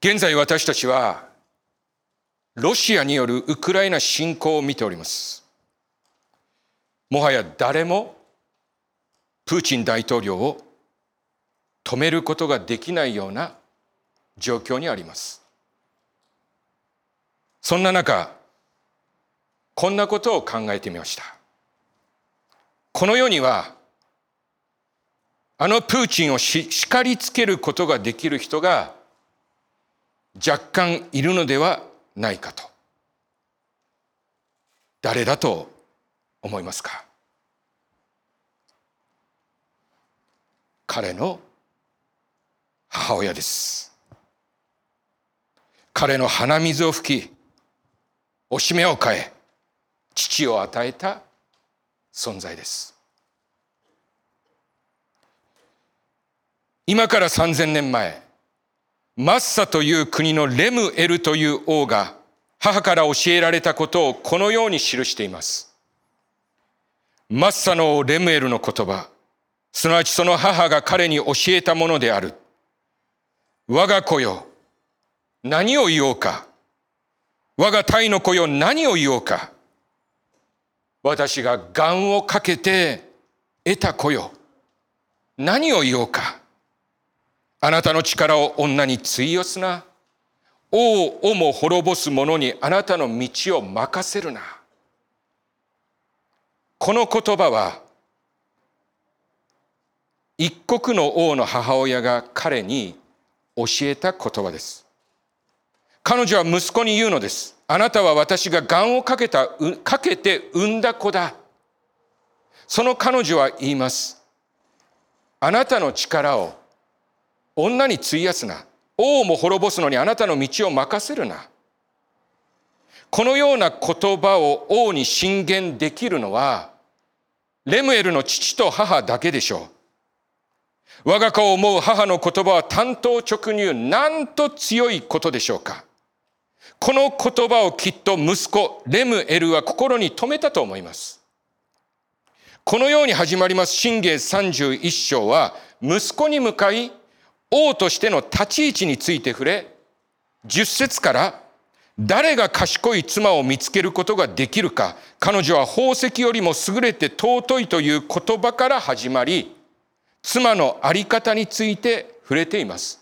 現在私たちはロシアによるウクライナ侵攻を見ております。もはや誰もプーチン大統領を止めることができないような状況にあります。そんな中、こんなことを考えてみました。この世には、あのプーチンを叱りつけることができる人が若干いるのではないかと。誰だと思いますか？彼の母親です。彼の鼻水を吹き、おしめを変え、父を与えた存在です。今から3000年前、マッサという国のレムエルという王が母から教えられたことをこのように記しています。マッサの王レムエルの言葉、すなわちその母が彼に教えたものである。我が子よ、何を言おうか。我が体の子よ、何を言おうか。私が願をかけて得た子よ。何を言おうか。あなたの力を女に費よすな。王をも滅ぼす者にあなたの道を任せるな。この言葉は、一国の王の母親が彼に教えた言葉です。彼女は息子に言うのです。あなたは私が願をかけた、かけて産んだ子だ。その彼女は言います。あなたの力を女に費やすな。王も滅ぼすのにあなたの道を任せるな。このような言葉を王に進言できるのは、レムエルの父と母だけでしょう。我が子を思う母の言葉は単刀直入、なんと強いことでしょうか。この言葉をきっと息子、レムエルは心に留めたと思います。このように始まります信玄31章は、息子に向かい、王としての立ち位置について触れ、10節から誰が賢い妻を見つけることができるか、彼女は宝石よりも優れて尊いという言葉から始まり、妻のあり方について触れています。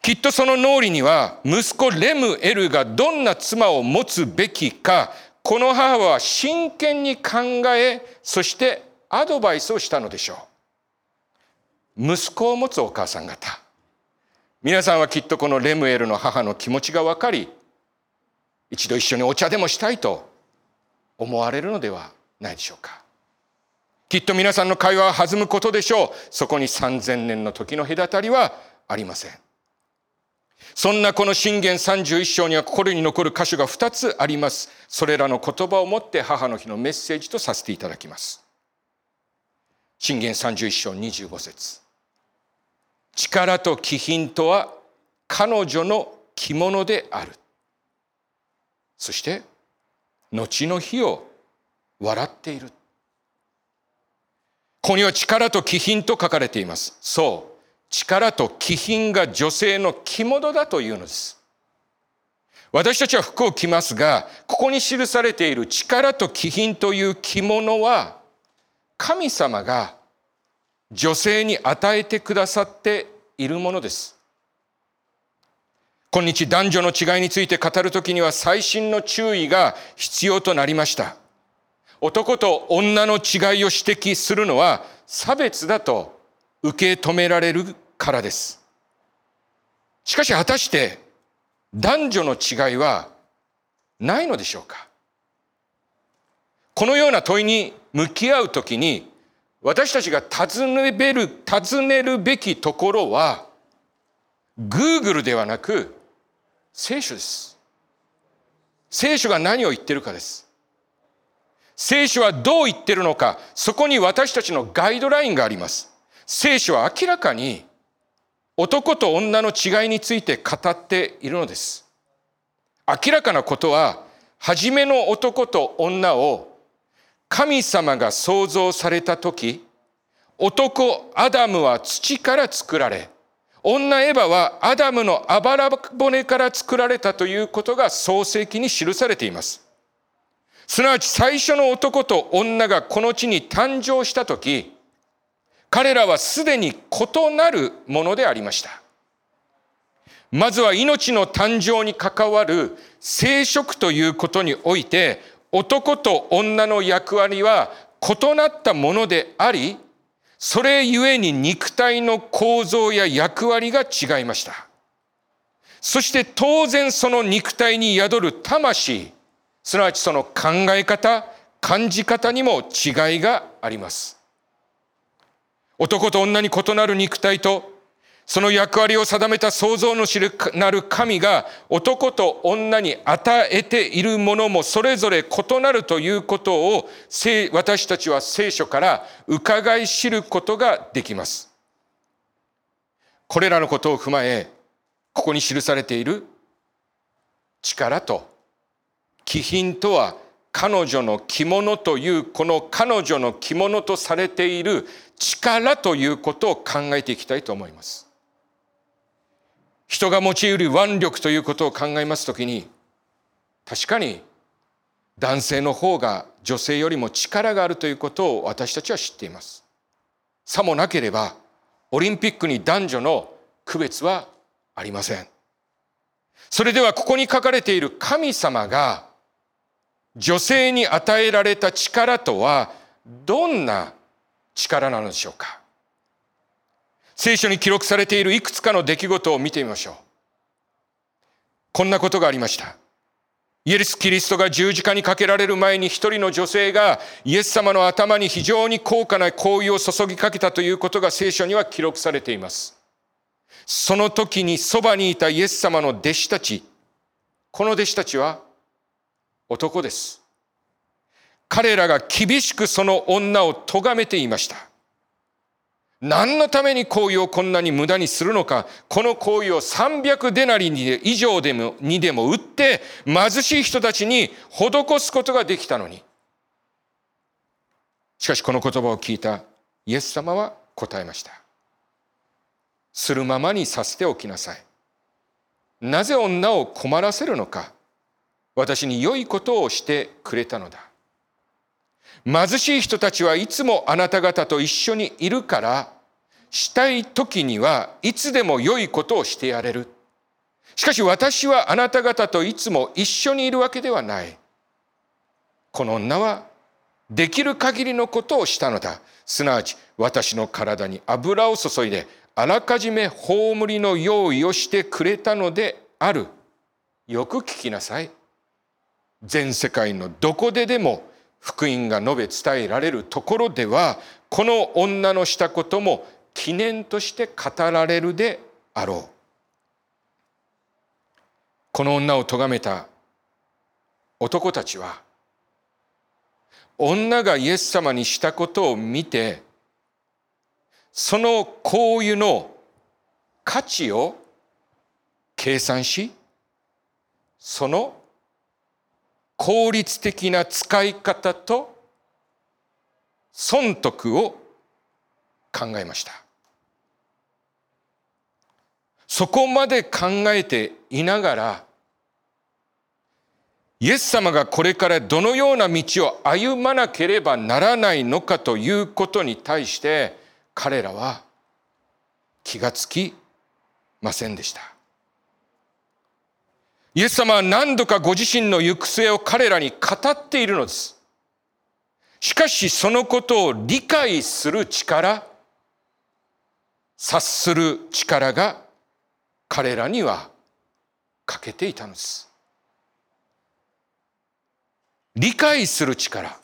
きっとその脳裏には息子レムエルがどんな妻を持つべきか、この母は真剣に考え、そしてアドバイスをしたのでしょう。息子を持つお母さん方。皆さんはきっとこのレムエルの母の気持ちがわかり、一度一緒にお茶でもしたいと思われるのではないでしょうか。きっと皆さんの会話は弾むことでしょう。そこに3000年の時の隔たりはありません。そんなこの信玄31章には心に残る箇所が2つあります。それらの言葉をもって母の日のメッセージとさせていただきます。信玄31章25節力と気品とは彼女の着物である。そして、後の日を笑っている。ここには力と気品と書かれています。そう。力と気品が女性の着物だというのです。私たちは服を着ますが、ここに記されている力と気品という着物は、神様が女性に与えてくださっているものです。今日男女の違いについて語るときには最新の注意が必要となりました。男と女の違いを指摘するのは差別だと受け止められるからです。しかし果たして男女の違いはないのでしょうかこのような問いに向き合うときに私たちが尋ねる尋ねるべきところは Google ではなく聖書です。聖書が何を言ってるかです。聖書はどう言ってるのか、そこに私たちのガイドラインがあります。聖書は明らかに男と女の違いについて語っているのです。明らかなことは、初めの男と女を神様が創造された時、男アダムは土から作られ、女エヴァはアダムのあばら骨から作られたということが創世記に記されています。すなわち最初の男と女がこの地に誕生した時、彼らはすでに異なるものでありました。まずは命の誕生に関わる生殖ということにおいて、男と女の役割は異なったものであり、それゆえに肉体の構造や役割が違いました。そして当然その肉体に宿る魂、すなわちその考え方、感じ方にも違いがあります。男と女に異なる肉体とその役割を定めた創造主なる神が男と女に与えているものもそれぞれ異なるということを私たちは聖書から伺い知ることができます。これらのことを踏まえ、ここに記されている力と気品とは彼女の着物というこの彼女の着物とされている力ということを考えていきたいと思います。人が用いる腕力ということを考えますときに、確かに男性の方が女性よりも力があるということを私たちは知っています。さもなければ、オリンピックに男女の区別はありません。それではここに書かれている神様が女性に与えられた力とはどんな力なのでしょうか聖書に記録されているいくつかの出来事を見てみましょう。こんなことがありました。イエス・キリストが十字架にかけられる前に一人の女性がイエス様の頭に非常に高価な香油を注ぎかけたということが聖書には記録されています。その時にそばにいたイエス様の弟子たち、この弟子たちは男です。彼らが厳しくその女を咎めていました。何のために行為をこんなに無駄にするのか、この行為を300デナリ以上でもにでも売って、貧しい人たちに施すことができたのに。しかしこの言葉を聞いたイエス様は答えました。するままにさせておきなさい。なぜ女を困らせるのか？私に良いことをしてくれたのだ。貧しい人たちはいつもあなた方と一緒にいるから、したい時にはいつでも良いことをしてやれる。しかし私はあなた方といつも一緒にいるわけではない。この女はできる限りのことをしたのだ。すなわち私の体に油を注いであらかじめ葬りの用意をしてくれたのである。よく聞きなさい。全世界のどこででも福音が述べ伝えられるところではこの女のしたことも記念として語られるであろう。この女を咎めた男たちは女がイエス様にしたことを見てその香油の価値を計算しその効率的な使い方と損得を考えました。そこまで考えていながら、イエス様がこれからどのような道を歩まなければならないのかということに対して彼らは気がつきませんでした。イエス様は何度かご自身の行く末を彼らに語っているのです。しかしそのことを理解する力、察する力が彼らには欠けていたのです。理解する力、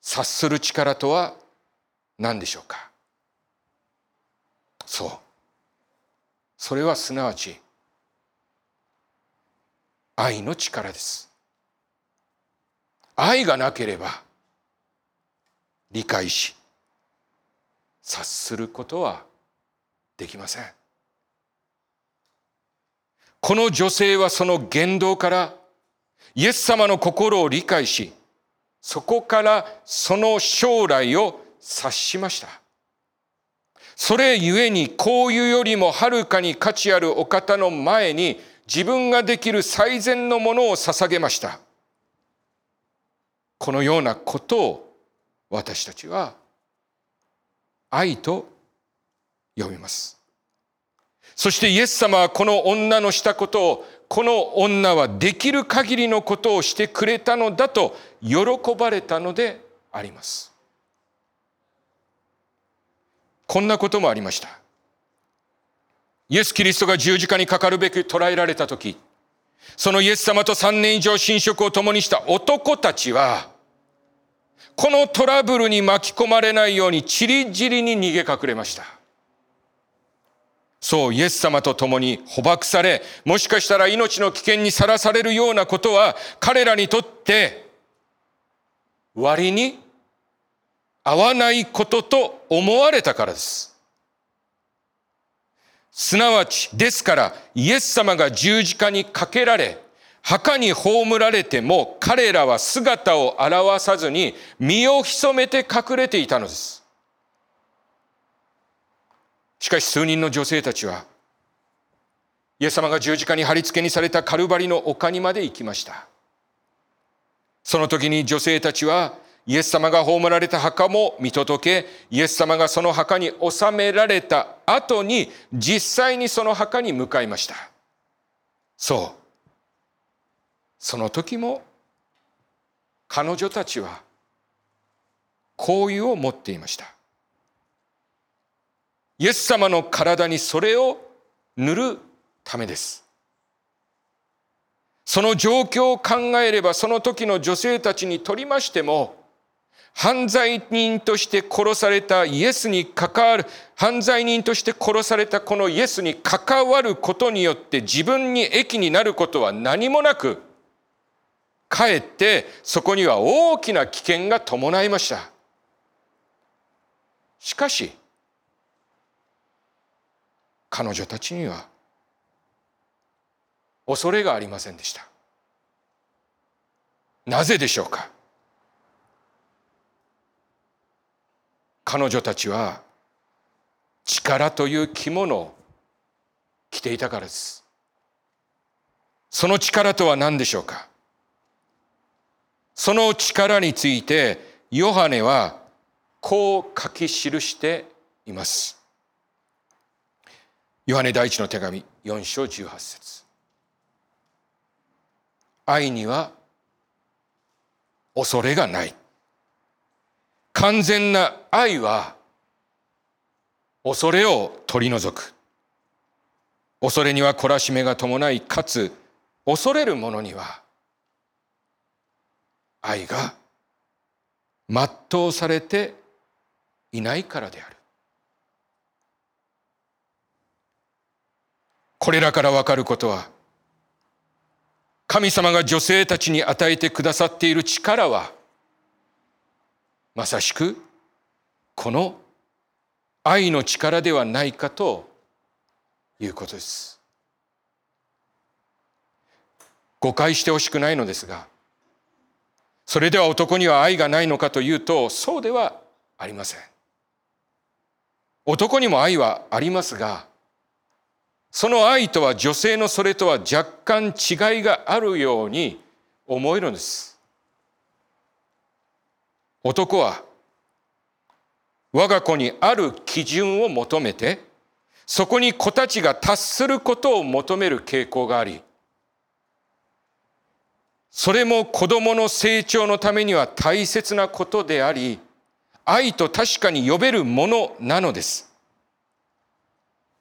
察する力とは何でしょうかそう。それはすなわち愛の力です。愛がなければ理解し察することはできません。この女性はその言動からイエス様の心を理解しそこからその将来を察しました。それゆえにこういうよりもはるかに価値あるお方の前に自分ができる最善のものを捧げました。このようなことを私たちは愛と呼びます。そしてイエス様はこの女のしたことをこの女はできる限りのことをしてくれたのだと喜ばれたのであります。こんなこともありました。イエス・キリストが十字架にかかるべく捕らえられた時、そのイエス様と3年以上寝食を共にした男たちは、このトラブルに巻き込まれないようにちりぢりに逃げ隠れました。そう、イエス様と共に捕獲され、もしかしたら命の危険にさらされるようなことは、彼らにとって割に合わないことと思われたからです。すなわち、ですから、イエス様が十字架にかけられ、墓に葬られても彼らは姿を現さずに身を潜めて隠れていたのです。しかし数人の女性たちは、イエス様が十字架に貼り付けにされたカルバリの丘にまで行きました。その時に女性たちは、イエス様が葬られた墓も見届け、イエス様がその墓に収められた後に、実際にその墓に向かいました。そう。その時も、彼女たちは、香油を持っていました。イエス様の体にそれを塗るためです。その状況を考えればその時の女性たちにとりましても犯罪人として殺されたイエスに関わる犯罪人として殺されたこのイエスに関わることによって自分に益になることは何もなくかえってそこには大きな危険が伴いました。しかし彼女たちには恐れがありませんでしたなぜでしょうか？彼女たちは力という着物を着ていたからです。その力とは何でしょうか？その力についてヨハネはこう書き記しています。ヨハネ第一の手紙4章18節。愛には恐れがない。完全な愛は恐れを取り除く。恐れには懲らしめが伴いかつ恐れる者には愛が全うされていないからである。これらからわかることは、神様が女性たちに与えてくださっている力は、まさしく、この愛の力ではないかということです。誤解してほしくないのですが、それでは男には愛がないのかというと、そうではありません。男にも愛はありますが、その愛とは女性のそれとは若干違いがあるように思えるんです。男は我が子にある基準を求めてそこに子たちが達することを求める傾向がありそれも子供の成長のためには大切なことであり愛と確かに呼べるものなのです。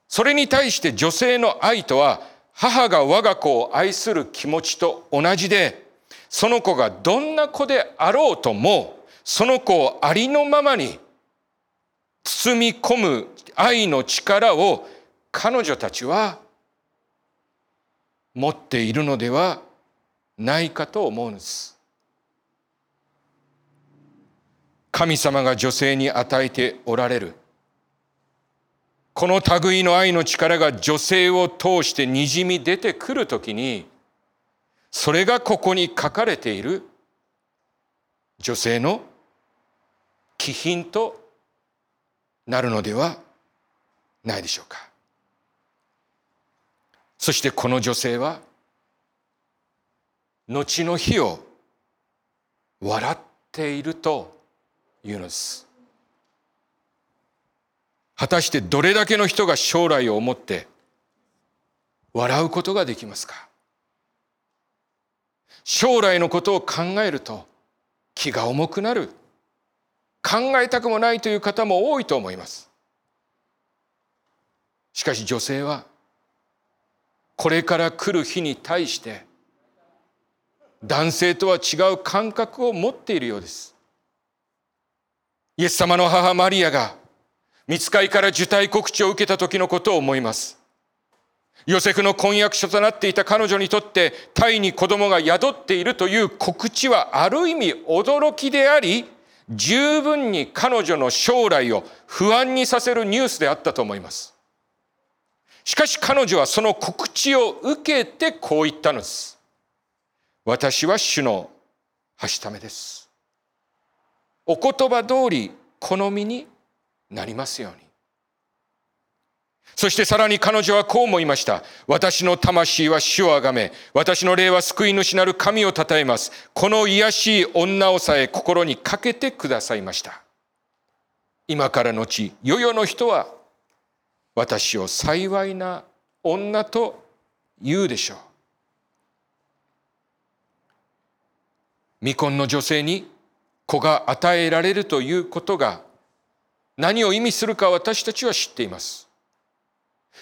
それに対して女性の愛とは母が我が子を愛する気持ちと同じでその子がどんな子であろうともその子をありのままに包み込む愛の力を彼女たちは持っているのではないかと思うんです。神様が女性に与えておられるこの類の愛の力が女性を通してにじみ出てくるときに、それがここに書かれている女性の気品となるのではないでしょうか。そしてこの女性は後の日を笑っているというのです。果たしてどれだけの人が将来を思って笑うことができますか。将来のことを考えると気が重くなる。考えたくもないという方も多いと思います。しかし女性はこれから来る日に対して男性とは違う感覚を持っているようです。イエス様の母マリアが見つかりから受胎告知を受けた時のことを思います。ヨセフの婚約者となっていた彼女にとってタイに子供が宿っているという告知はある意味驚きであり十分に彼女の将来を不安にさせるニュースであったと思います。しかし彼女はその告知を受けてこう言ったのです。私は主のはしためです。お言葉通り好みになりますように。そしてさらに彼女はこう思いました。私の魂は主をあがめ、私の霊は救い主なる神を称えます。この癒しい女をさえ心にかけてくださいました。今からのち、世々の人は私を幸いな女と言うでしょう。未婚の女性に子が与えられるということが何を意味するか私たちは知っています。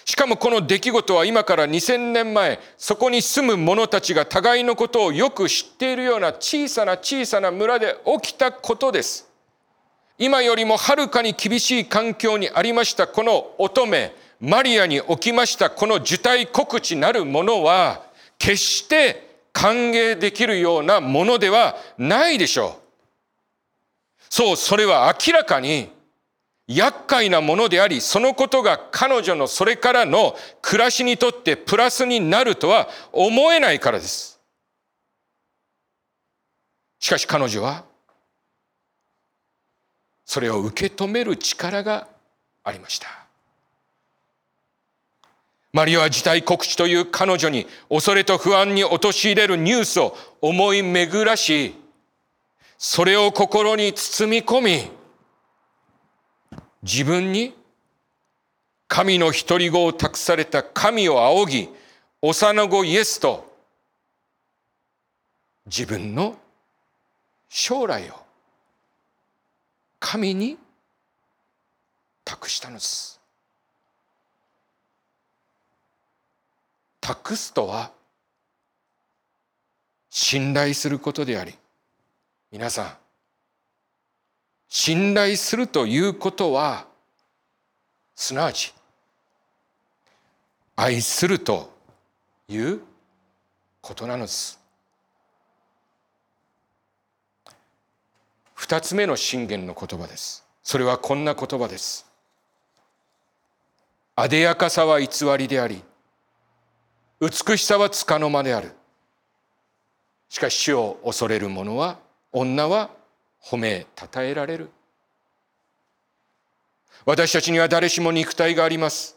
しかもこの出来事は今から2000年前、そこに住む者たちが互いのことをよく知っているような小さな小さな村で起きたことです。今よりもはるかに厳しい環境にありましたこの乙女、マリアに起きましたこの受胎告知なるものは、決して歓迎できるようなものではないでしょう。そう、それは明らかに厄介なものであり、そのことが彼女のそれからの暮らしにとってプラスになるとは思えないからです。しかし彼女は、それを受け止める力がありました。マリアは事態告知という彼女に恐れと不安に陥れるニュースを思い巡らし、それを心に包み込み、自分に神の独り子を託された神を仰ぎ、幼子イエスと自分の将来を神に託したのです。託すとは信頼することであり、皆さん、信頼するということは、すなわち、愛するということなのです。二つ目の信玄の言葉です。それはこんな言葉です。あでやかさは偽りであり、美しさはつかの間である。しかし主を恐れる者は、女は褒めたたえられる。私たちには誰しも肉体があります。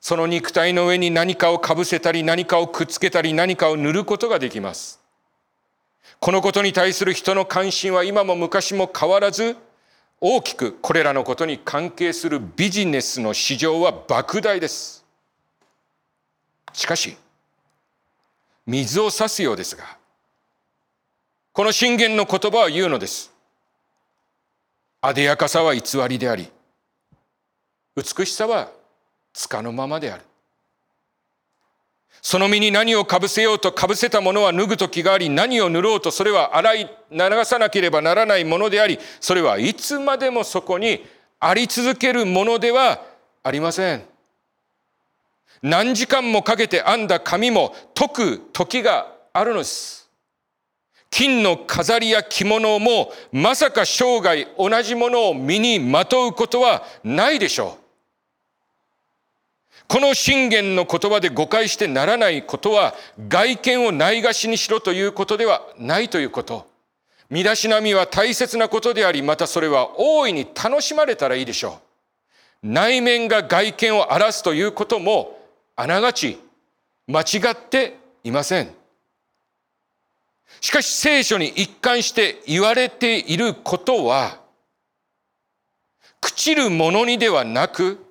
その肉体の上に何かをかぶせたり何かをくっつけたり何かを塗ることができます。このことに対する人の関心は今も昔も変わらず大きくこれらのことに関係するビジネスの市場は莫大です。しかし水を差すようですがこの信玄の言葉は言うのです。あでやかさは偽りであり、美しさはつかのままである。その身に何をかぶせようとかぶせたものは脱ぐ時があり、何を塗ろうとそれは洗い流さなければならないものであり、それはいつまでもそこにあり続けるものではありません。何時間もかけて編んだ紙も解く時があるのです。金の飾りや着物もまさか生涯同じものを身にまとうことはないでしょう。この信玄の言葉で誤解してならないことは外見をないがしにしろということではないということ。身だしなみは大切なことであり、またそれは大いに楽しまれたらいいでしょう。内面が外見を荒らすということもあながち間違っていません。しかし聖書に一貫して言われていることは、朽ちるものにではなく、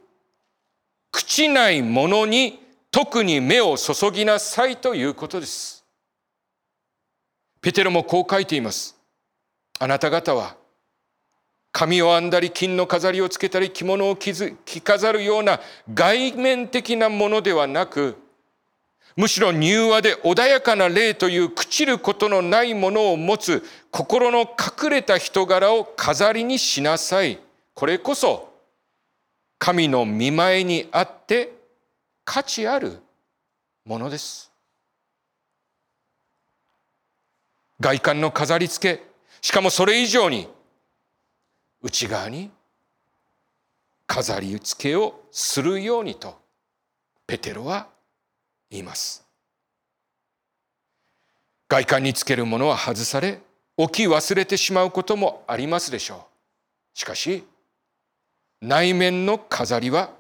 朽ちないものに特に目を注ぎなさいということです。ペテロもこう書いています。あなた方は、髪を編んだり金の飾りをつけたり着物を着飾るような外面的なものではなくむしろ柔和で穏やかな霊という朽ちることのないものを持つ心の隠れた人柄を飾りにしなさい。これこそ神の見前にあって価値あるものです。外観の飾り付け、しかもそれ以上に内側に飾り付けをするようにとペテロは言います。外観につけるものは外され置き忘れてしまうこともありますでしょう。しかし内面の飾りは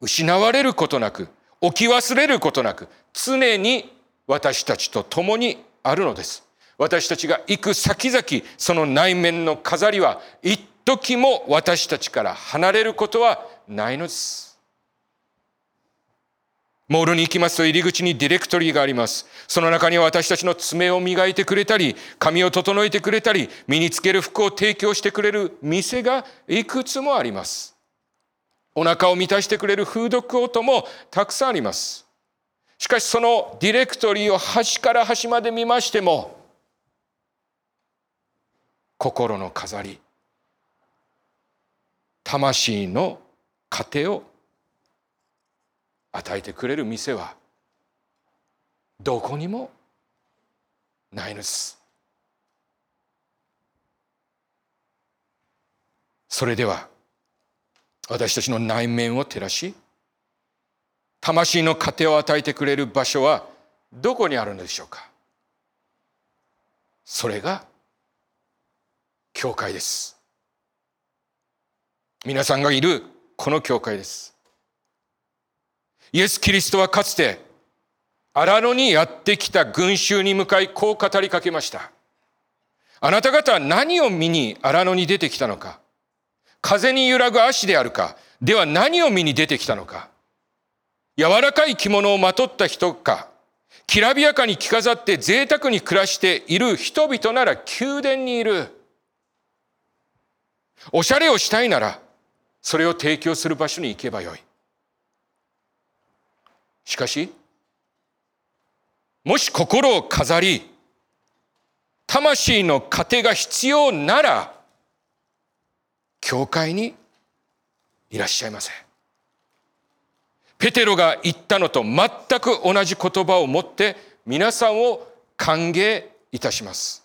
失われることなく置き忘れることなく常に私たちと共にあるのです。私たちが行く先々その内面の飾りは一時も私たちから離れることはないのです。モールに行きますと入り口にディレクトリーがあります。その中には私たちの爪を磨いてくれたり、髪を整えてくれたり、身につける服を提供してくれる店がいくつもあります。お腹を満たしてくれるフードコートもたくさんあります。しかしそのディレクトリーを端から端まで見ましても、心の飾り、魂の糧を与えてくれる店はどこにもないのです。それでは私たちの内面を照らし魂の糧を与えてくれる場所はどこにあるのでしょうか。それが教会です。皆さんがいるこの教会です。イエス・キリストはかつて荒野にやってきた群衆に向かいこう語りかけました。あなた方は何を見に荒野に出てきたのか風に揺らぐ足であるかでは何を見に出てきたのか柔らかい着物をまとった人かきらびやかに着飾って贅沢に暮らしている人々なら宮殿にいる。おしゃれをしたいならそれを提供する場所に行けばよい。しかし、もし心を飾り、魂の糧が必要なら、教会にいらっしゃいません。ペテロが言ったのと全く同じ言葉を持って皆さんを歓迎いたします。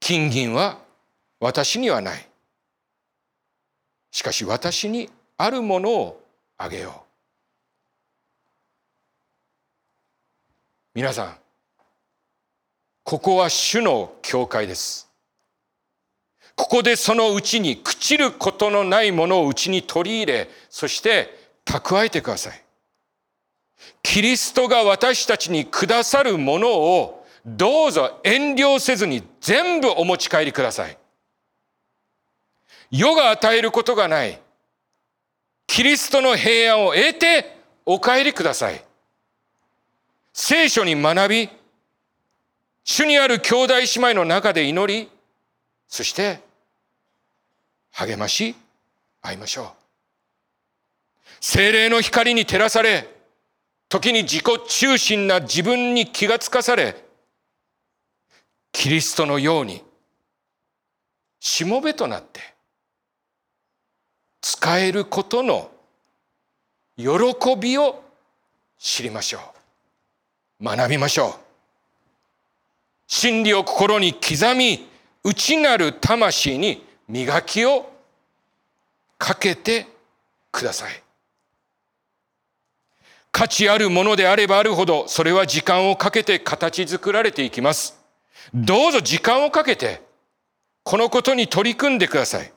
金銀は私にはない。しかし私にあるものをあげよう。皆さんここは主の教会です。ここでそのうちに朽ちることのないものをうちに取り入れそして蓄えてください。キリストが私たちにくださるものをどうぞ遠慮せずに全部お持ち帰りください。世が与えることがないキリストの平安を得てお帰りください。聖書に学び、主にある兄弟姉妹の中で祈り、そして励まし会いましょう。精霊の光に照らされ、時に自己中心な自分に気がつかされ、キリストのように、しもべとなって、使えることの喜びを知りましょう。学びましょう。真理を心に刻み、内なる魂に磨きをかけてください。価値あるものであればあるほど、それは時間をかけて形作られていきます。どうぞ時間をかけて、このことに取り組んでください。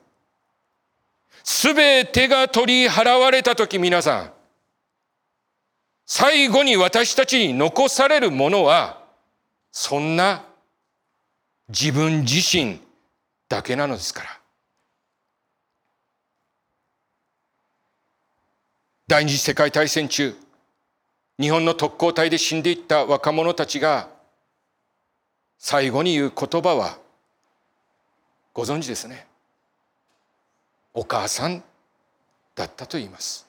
すべてが取り払われたとき皆さん、最後に私たちに残されるものは、そんな自分自身だけなのですから。第二次世界大戦中、日本の特攻隊で死んでいった若者たちが最後に言う言葉はご存知ですね。お母さんだったと言います。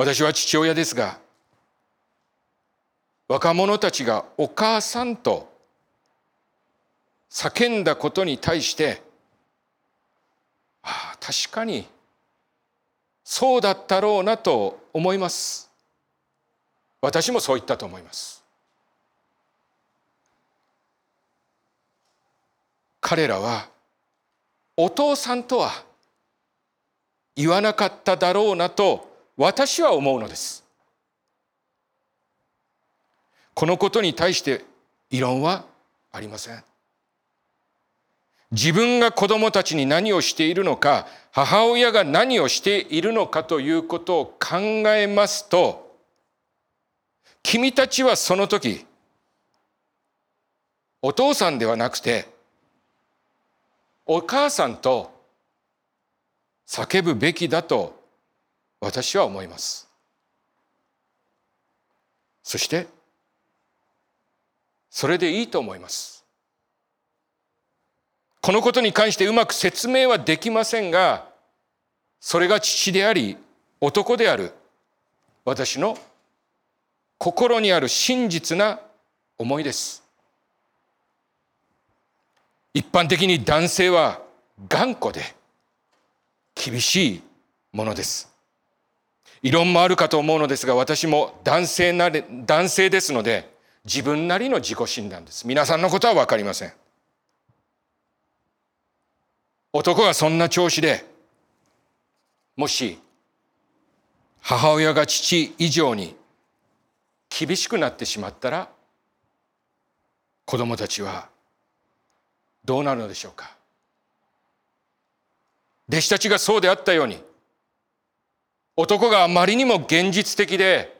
私は父親ですが、若者たちがお母さんと叫んだことに対して、ああ、確かにそうだったろうなと思います。私もそう言ったと思います。彼らはお父さんとは言わなかっただろうなと私は思うのです。このことに対して異論はありません。自分が子供たちに何をしているのか、母親が何をしているのかということを考えますと、君たちはその時、お父さんではなくて、お母さんと叫ぶべきだと私は思います。そして、それでいいと思います。このことに関してうまく説明はできませんが、それが父であり、男である私の心にある真実な思いです。一般的に男性は頑固で厳しいものです。異論もあるかと思うのですが、私も男性なれ、男性ですので、自分なりの自己診断です。皆さんのことはわかりません。男がそんな調子で、もし母親が父以上に厳しくなってしまったら、子供たちはどうなるのでしょうか。弟子たちがそうであったように、男があまりにも現実的で、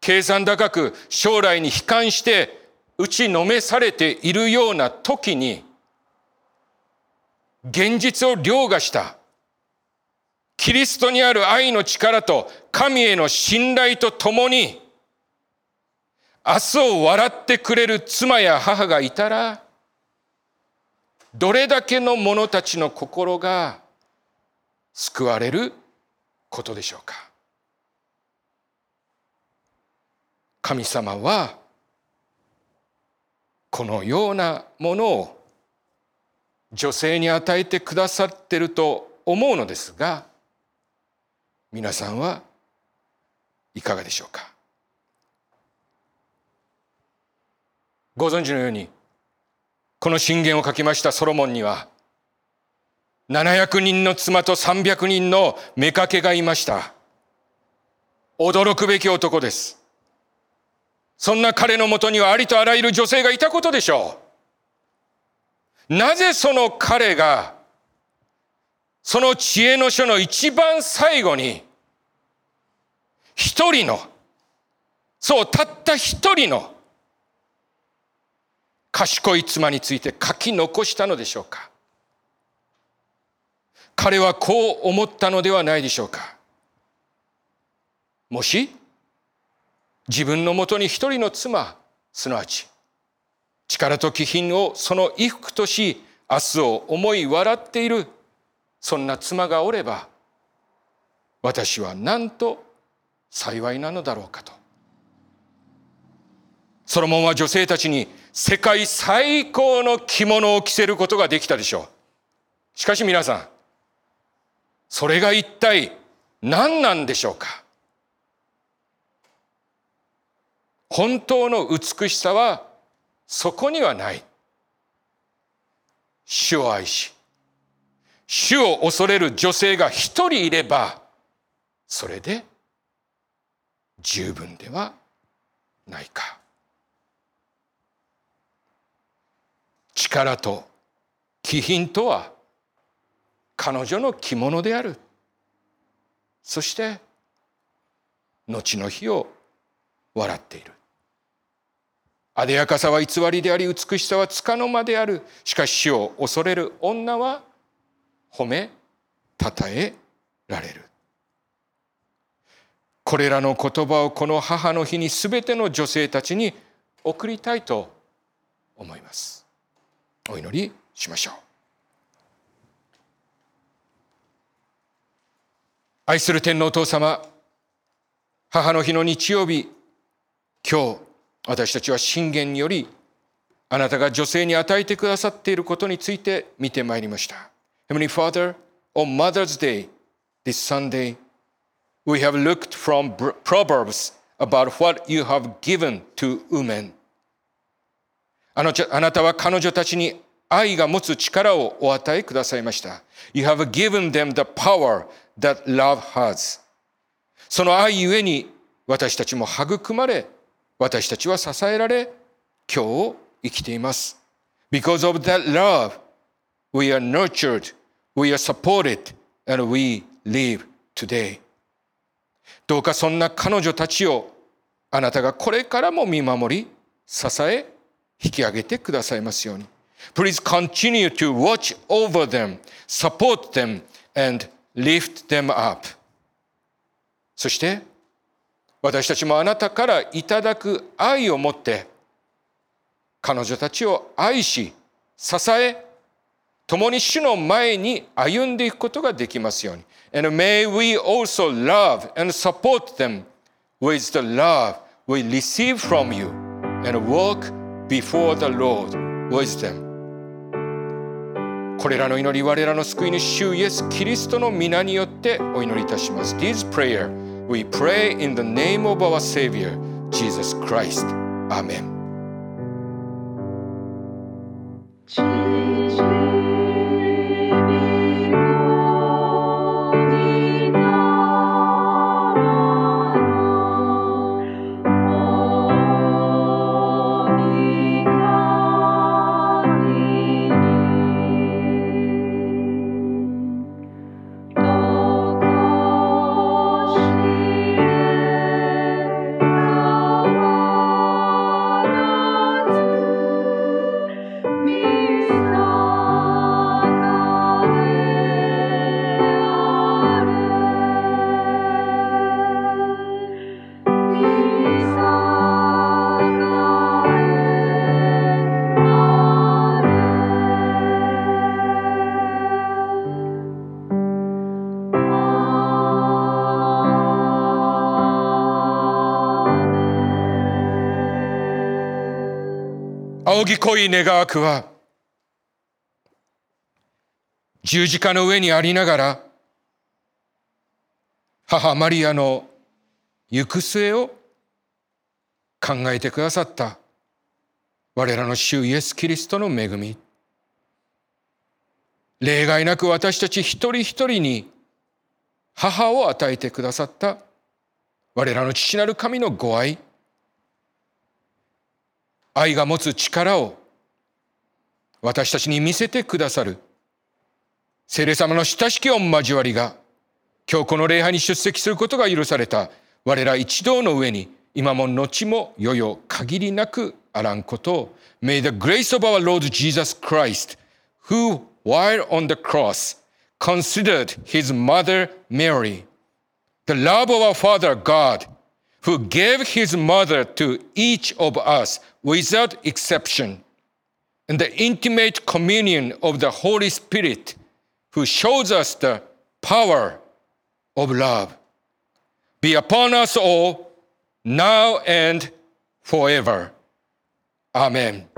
計算高く将来に悲観して打ちのめされているような時に、現実を凌駕したキリストにある愛の力と神への信頼とともに明日を笑ってくれる妻や母がいたらどれだけの者たちの心が救われることでしょうか？神様はこのようなものを女性に与えてくださってると思うのですが皆さんはいかがでしょうか？ご存知のようにこの信玄を書きましたソロモンには700人の妻と300人の妾がいました。驚くべき男です。そんな彼のもとにはありとあらゆる女性がいたことでしょう。なぜその彼が、その知恵の書の一番最後に、一人の、そう、たった一人の、賢い妻について書き残したのでしょうか。彼はこう思ったのではないでしょうか。もし自分のもとに一人の妻すなわち力と気品をその衣服とし明日を思い笑っているそんな妻がおれば私はなんと幸いなのだろうかと。ソロモンは女性たちに世界最高の着物を着せることができたでしょう。しかし皆さんそれが一体何なんでしょうか？本当の美しさはそこにはない。主を愛し、主を恐れる女性が一人いれば、それで十分ではないか。力と気品とは彼女の着物である。そして後の日を笑っている。あでやかさは偽りであり美しさはつかの間である。しかし死を恐れる女は褒めたたえられる。これらの言葉をこの母の日にすべての女性たちに送りたいと思います。お祈りしましょう。愛する天皇お父様母の日の日曜日今日私たちは信玄によりあなたが女性に与えてくださっていることについて見てまいりました Heavenly Father, on Mother's Day, this Sunday, we have looked from Proverbs about what you have given to women. あのあなたは彼女たちに愛が持つ力をお与えくださいました。You have given them the power that love has. その愛ゆえに私たちも育まれ、私たちは支えられ、今日を生きています。Because of that love, we are nurtured, we are supported, and we live today. どうかそんな彼女たちをあなたがこれからも見守り、支え、引き上げてくださいますように。Please continue to watch over them, support them, and lift them up. そして私たちもあなたからいただく愛を持って彼女たちを愛し支え共に主の前に歩んでいくことができますように。And may we also love and support them with the love we receive from you and walk before the Lord with them. これらの祈り、我らの救い主、主イエス・キリストの皆によってお祈りいたします。This prayer we pray in the name of our Savior, Jesus Christ. Amen. ぎ濃い願わくは十字架の上にありながら母マリアの行く末を考えてくださった我らの主イエス・キリストの恵み例外なく私たち一人一人に母を与えてくださった我らの父なる神のご愛愛が持つ力を私たちに見せてくださる聖霊様の親しき御交わりが今日この礼拝に出席することが許された我ら一同の上に今も後もよよ限りなくあらんことを May the grace of our Lord Jesus Christ who while on the cross considered his mother Mary the love of our Father God who gave his mother to each of us without exception, and the intimate communion of the Holy Spirit, who shows us the power of love, be upon us all, now and forever. Amen.